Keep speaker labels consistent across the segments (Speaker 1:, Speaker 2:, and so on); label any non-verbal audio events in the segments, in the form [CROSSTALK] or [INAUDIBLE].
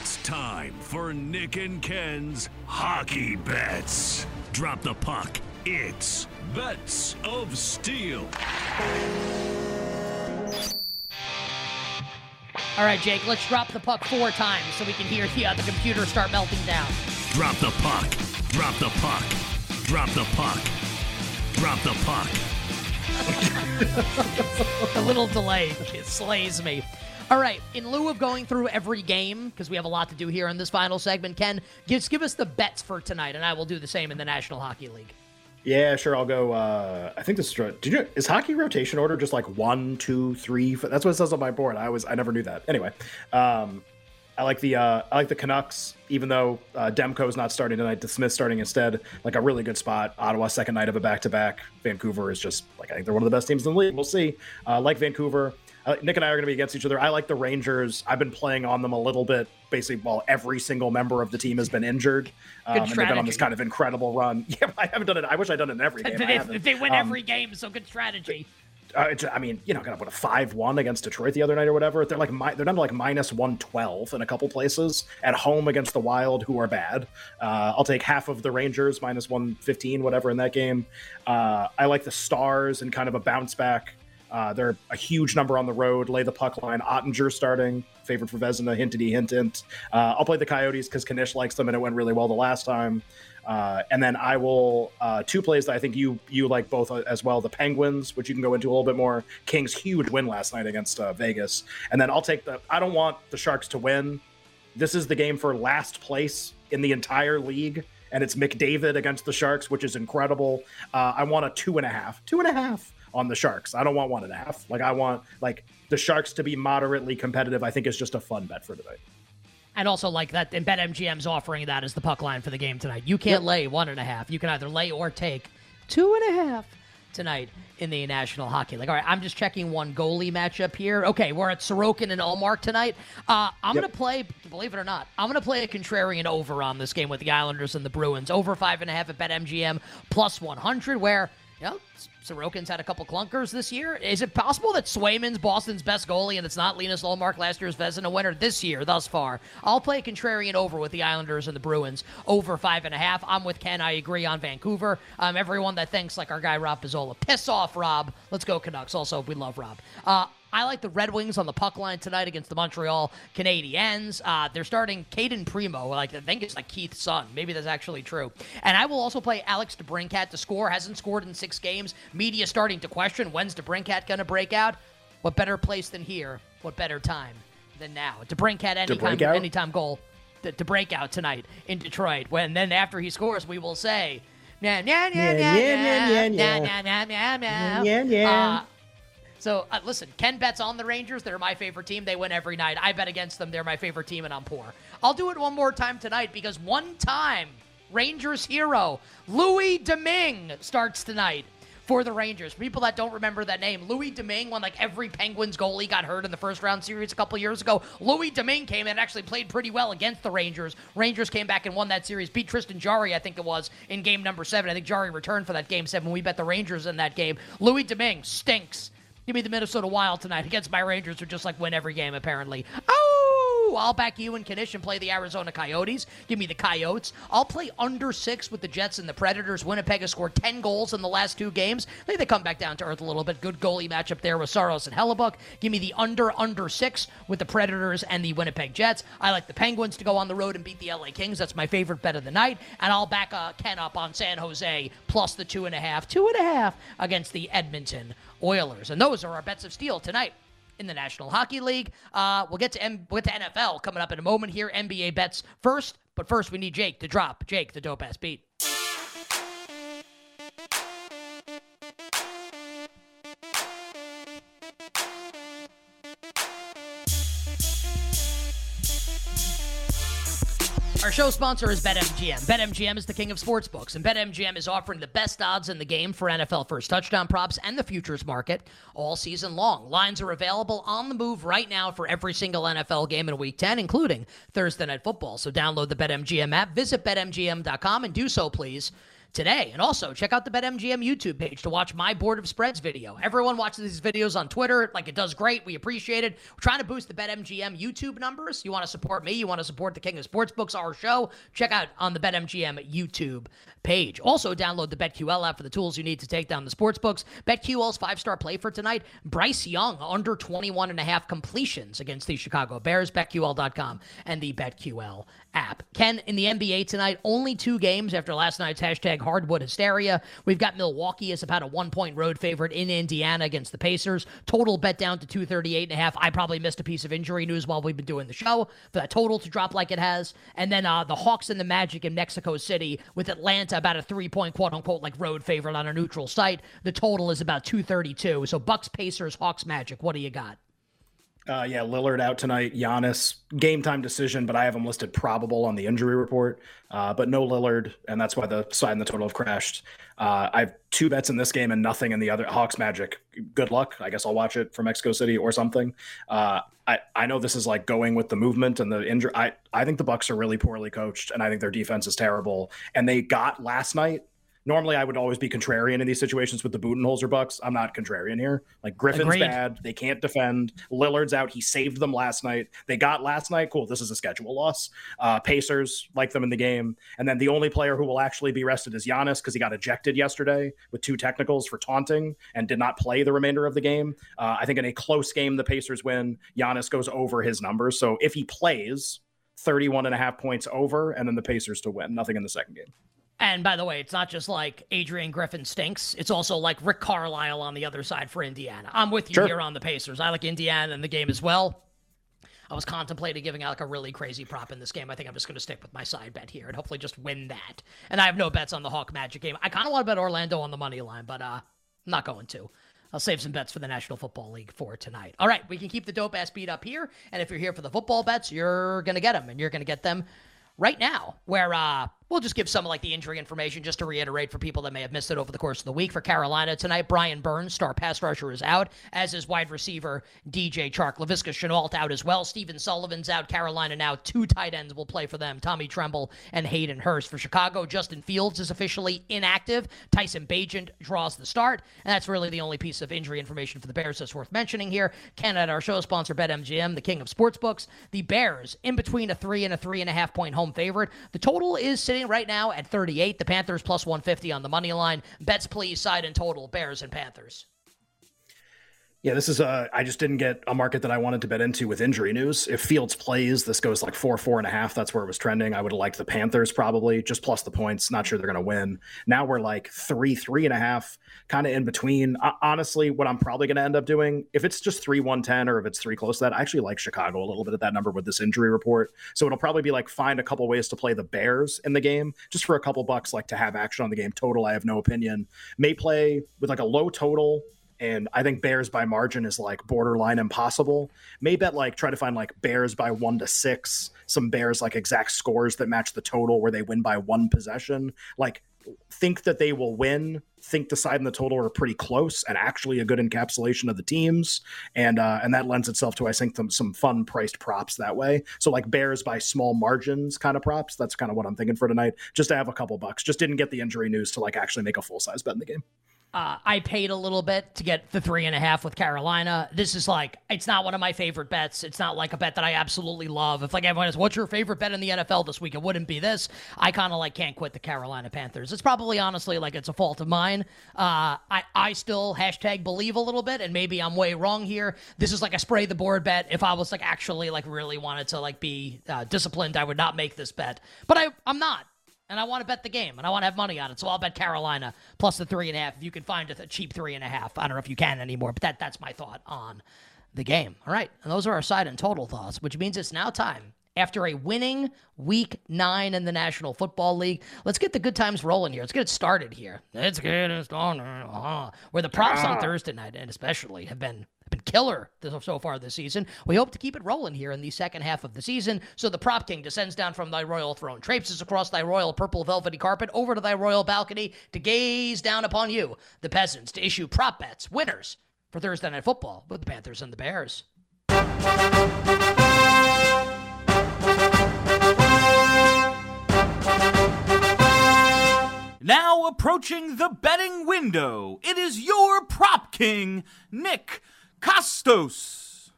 Speaker 1: It's time for Nick and Ken's Hockey Bets. Drop the puck. It's Bets of Steel.
Speaker 2: All right, Jake, let's drop the puck four times so we can hear the, uh, the computer start melting down.
Speaker 1: Drop the puck. Drop the puck. Drop the puck. Drop the puck. [LAUGHS]
Speaker 2: the little delay it slays me. All right, in lieu of going through every game, because we have a lot to do here in this final segment, Ken, just give us the bets for tonight, and I will do the same in the National Hockey League.
Speaker 3: Yeah, sure. I'll go. Uh, I think this is. Did you? Is hockey rotation order just like one, two, three? That's what it says on my board. I was. I never knew that. Anyway, um, I like the. Uh, I like the Canucks, even though uh, Demko's not starting tonight. Smith starting instead. Like a really good spot. Ottawa second night of a back to back. Vancouver is just like I think they're one of the best teams in the league. We'll see. Uh, like Vancouver. Uh, Nick and I are going to be against each other. I like the Rangers. I've been playing on them a little bit, basically, while every single member of the team has been injured. Um, and they've been on this kind of incredible run. [LAUGHS] Yeah, I haven't done it. I wish I'd done it in every [LAUGHS] game.
Speaker 2: they, they win um, every game, so good strategy.
Speaker 3: Uh, I mean, you know, got what a five-one against Detroit the other night or whatever. They're like mi- they're down to like minus one twelve in a couple places at home against the Wild, who are bad. Uh, I'll take half of the Rangers minus one fifteen, whatever in that game. Uh, I like the Stars and kind of a bounce back uh, they're a huge number on the road. Lay the puck line. Oettinger starting, favorite for Vezina. Hintity, hint, hint. Uh, I'll play the Coyotes because Knish likes them, and it went really well the last time. Uh, and then I will uh, two plays that I think you you like both uh, as well. The Penguins, which you can go into a little bit more. Kings huge win last night against uh, Vegas, and then I'll take the. I don't want the Sharks to win. This is the game for last place in the entire league, and it's McDavid against the Sharks, which is incredible. Uh, I want a two and a half, two and a half on the Sharks. I don't want one and a half. Like I want like the Sharks to be moderately competitive. I think is just a fun bet for tonight.
Speaker 2: And also like that, and BetMGM's offering that as the puck line for the game tonight. You can't yep. lay one and a half. You can either lay or take two and a half tonight in the National Hockey League. All right, I'm just checking one goalie matchup here. Okay, we're at Sorokin and Ullmark tonight. Uh, I'm yep. going to play, believe it or not, I'm going to play a contrarian over on this game with the Islanders and the Bruins. Over five and a half at BetMGM plus 100, where you know, Sorokin's had a couple clunkers this year. Is it possible that Swayman's Boston's best goalie and it's not Linus Ullmark, last year's Vezina winner this year thus far? I'll play contrarian over with the Islanders and the Bruins over five and a half. I'm with Ken. I agree on Vancouver. Um, everyone that thinks like our guy Rob Pizzola, piss off, Rob. Let's go Canucks. Also, we love Rob. Uh, I like the Red Wings on the puck line tonight against the Montreal Canadiens. Uh, they're starting Cayden Primeau, like I think it's like Keith's son. Maybe that's actually true. And I will also play Alex DeBrincat to score. Hasn't scored in six games. Media starting to question when's DeBrincat going to break out. What better place than here? What better time than now? DeBrincat anytime, anytime goal to, to break out tonight in Detroit. When then after he scores, we will say. Yeah, yeah, yeah, yeah, yeah, yeah, yeah, yeah, yeah, yeah, yeah. So uh, listen, Ken bets on the Rangers. They're my favorite team. They win every night. I bet against them. They're my favorite team, and I'm poor. I'll do it one more time tonight because one time Rangers hero Louis Domingue starts tonight for the Rangers. people that don't remember that name, Louis Domingue, when like every Penguins goalie got hurt in the first round series a couple years ago, Louis Domingue came in and actually played pretty well against the Rangers. Rangers came back and won that series, beat Tristan Jarry, I think it was, in game number seven. I think Jarry returned for that game seven. We bet the Rangers in that game. Louis Domingue stinks. Give me the Minnesota Wild tonight against my Rangers, who just like win every game apparently. Oh, I'll back you and Knish and play the Arizona Coyotes. Give me the Coyotes. I'll play under six with the Jets and the Predators. Winnipeg has scored 10 goals in the last two games. I think they come back down to earth a little bit. Good goalie matchup there with Saros and Hellebuyck. Give me the under under six with the Predators and the Winnipeg Jets. I like the Penguins to go on the road and beat the LA Kings. That's my favorite bet of the night. And I'll back uh, Ken up on San Jose plus the two and a half, two and a half against the Edmonton Oilers. And those are our bets of steel tonight in the National Hockey League. Uh, we'll get to M- with to NFL coming up in a moment here. NBA bets first, but first we need Jake to drop. Jake, the dope ass beat. Show sponsor is BetMGM. BetMGM is the king of sportsbooks, and BetMGM is offering the best odds in the game for NFL first touchdown props and the futures market all season long. Lines are available on the move right now for every single NFL game in Week 10, including Thursday Night Football. So download the BetMGM app, visit BetMGM.com, and do so, please today. And also check out the BetMGM YouTube page to watch my board of spreads video. Everyone watches these videos on Twitter. Like it does great. We appreciate it. We're trying to boost the BetMGM YouTube numbers. You want to support me? You want to support the King of Sportsbooks, our show? Check out on the BetMGM YouTube page. Also, download the BetQL app for the tools you need to take down the sports books. BetQL's five-star play for tonight, Bryce Young under 21 and a half completions against the Chicago Bears, BetQL.com and the BetQL app. Ken, in the NBA tonight, only two games after last night's hashtag hardwood hysteria. We've got Milwaukee as about a one-point road favorite in Indiana against the Pacers. Total bet down to 238 and a half. I probably missed a piece of injury news while we've been doing the show for that total to drop like it has. And then uh, the Hawks and the Magic in Mexico City with Atlanta about a three-point quote-unquote like road favorite on a neutral site. The total is about 232. So Bucks, Pacers, Hawks, Magic. What do you got?
Speaker 3: Uh, yeah, Lillard out tonight. Giannis game time decision, but I have him listed probable on the injury report. Uh, but no Lillard, and that's why the side and the total have crashed. Uh, I have two bets in this game and nothing in the other. Hawks Magic. Good luck. I guess I'll watch it for Mexico City or something. Uh, I I know this is like going with the movement and the injury. I I think the Bucks are really poorly coached, and I think their defense is terrible. And they got last night Normally, I would always be contrarian in these situations with the Budenholzer Bucks. I'm not contrarian here. Like Griffin's Agreed. bad. They can't defend. Lillard's out. He saved them last night. They got last night. Cool. This is a schedule loss. Uh, Pacers like them in the game. And then the only player who will actually be rested is Giannis because he got ejected yesterday with two technicals for taunting and did not play the remainder of the game. Uh, I think in a close game, the Pacers win. Giannis goes over his numbers. So if he plays, 31 and a half points over, and then the Pacers to win. Nothing in the second game.
Speaker 2: And by the way, it's not just like Adrian Griffin stinks. It's also like Rick Carlisle on the other side for Indiana. I'm with you sure. here on the Pacers. I like Indiana in the game as well. I was contemplating giving out like a really crazy prop in this game. I think I'm just going to stick with my side bet here and hopefully just win that. And I have no bets on the Hawk Magic game. I kind of want to bet Orlando on the money line, but uh, I'm not going to. I'll save some bets for the National Football League for tonight. All right, we can keep the dope ass beat up here. And if you're here for the football bets, you're going to get them, and you're going to get them right now, where uh, we'll just give some like the injury information just to reiterate for people that may have missed it over the course of the week. For Carolina tonight, Brian Burns, star pass rusher, is out, as is wide receiver DJ Chark. Laviska Shenault out as well. Stephen Sullivan's out. Carolina now two tight ends will play for them: Tommy Tremble and Hayden Hurst. For Chicago, Justin Fields is officially inactive. Tyson Bagent draws the start, and that's really the only piece of injury information for the Bears that's worth mentioning here. Ken Canada, our show sponsor, BetMGM, the king of sportsbooks. The Bears in between a three and a three and a half point home favorite. The total is sitting right now at 38. The Panthers plus 150 on the money line. Bets, please, side and total, Bears and Panthers.
Speaker 3: Yeah, this is a. I just didn't get a market that I wanted to bet into with injury news. If Fields plays, this goes like four, four and a half. That's where it was trending. I would have liked the Panthers probably, just plus the points. Not sure they're gonna win. Now we're like three, three and a half, kind of in between. Honestly, what I'm probably gonna end up doing, if it's just three one ten or if it's three close to that, I actually like Chicago a little bit at that number with this injury report. So it'll probably be like find a couple ways to play the Bears in the game, just for a couple bucks, like to have action on the game. Total, I have no opinion. May play with like a low total and I think Bears by margin is like borderline impossible. May bet like try to find like Bears by one to six, some Bears like exact scores that match the total where they win by one possession. Like think that they will win, think the side and the total are pretty close and actually a good encapsulation of the teams. And uh, and that lends itself to I think some, some fun priced props that way. So like Bears by small margins kind of props. That's kind of what I'm thinking for tonight. Just to have a couple bucks. Just didn't get the injury news to like actually make a full size bet in the game.
Speaker 2: Uh, I paid a little bit to get the three and a half with Carolina. This is like, it's not one of my favorite bets. It's not like a bet that I absolutely love. If like everyone is, what's your favorite bet in the NFL this week? It wouldn't be this. I kind of like can't quit the Carolina Panthers. It's probably honestly like it's a fault of mine. Uh, I I still hashtag believe a little bit, and maybe I'm way wrong here. This is like a spray the board bet. If I was like actually like really wanted to like be uh, disciplined, I would not make this bet. But I I'm not and I want to bet the game, and I want to have money on it. So I'll bet Carolina plus the three and a half. If you can find a cheap three and a half, I don't know if you can anymore, but that that's my thought on the game. All right, and those are our side and total thoughts, which means it's now time after a winning week nine in the National Football League. Let's get the good times rolling here. Let's get it started here. Let's get it started. Uh-huh. Where the props on Thursday night, and especially, have been killer so far this season. We hope to keep it rolling here in the second half of the season. So the prop king descends down from thy royal throne, traipses across thy royal purple velvety carpet over to thy royal balcony to gaze down upon you, the peasants, to issue prop bets, winners for Thursday Night Football with the Panthers and the Bears.
Speaker 1: Now
Speaker 4: approaching the betting window. It is your prop king, Nick Kostos.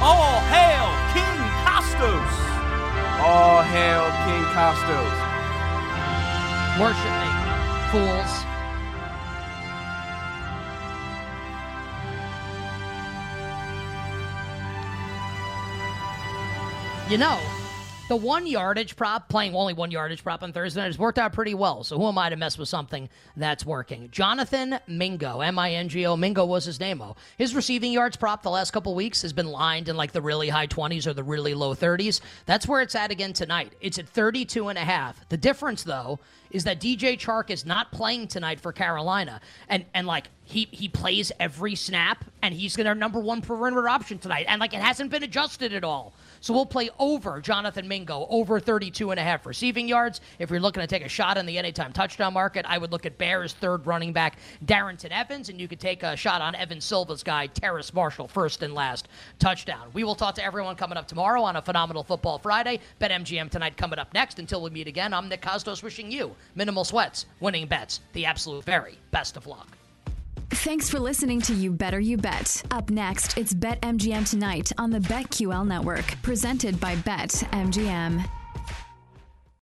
Speaker 4: All hail King Kostos.
Speaker 5: All hail King Kostos.
Speaker 2: Worship me, fools. You know, the one yardage prop, playing only one yardage prop on Thursday night, has worked out pretty well. So who am I to mess with something that's working? Jonathan Mingo, M I N G O, Mingo was his name. -o. His receiving yards prop the last couple weeks has been lined in like the really high 20s or the really low 30s. That's where it's at again tonight. It's at 32 and a half. The difference though is that DJ Chark is not playing tonight for Carolina. And and like he he plays every snap and he's gonna number one perimeter option tonight. And like it hasn't been adjusted at all. So we'll play over Jonathan Mingo, over 32 and a half receiving yards. If you're looking to take a shot in the anytime touchdown market, I would look at Bears third running back Darrynton Evans, and you could take a shot on Evan Silva's guy, Terrace Marshall, first and last touchdown. We will talk to everyone coming up tomorrow on a phenomenal football Friday. BetMGM tonight coming up next. Until we meet again, I'm Nick Kostos wishing you minimal sweats, winning bets, the absolute very best of luck.
Speaker 6: Thanks for listening to You Better You Bet. Up next, it's Bet MGM tonight on the BetQL network, presented by Bet MGM.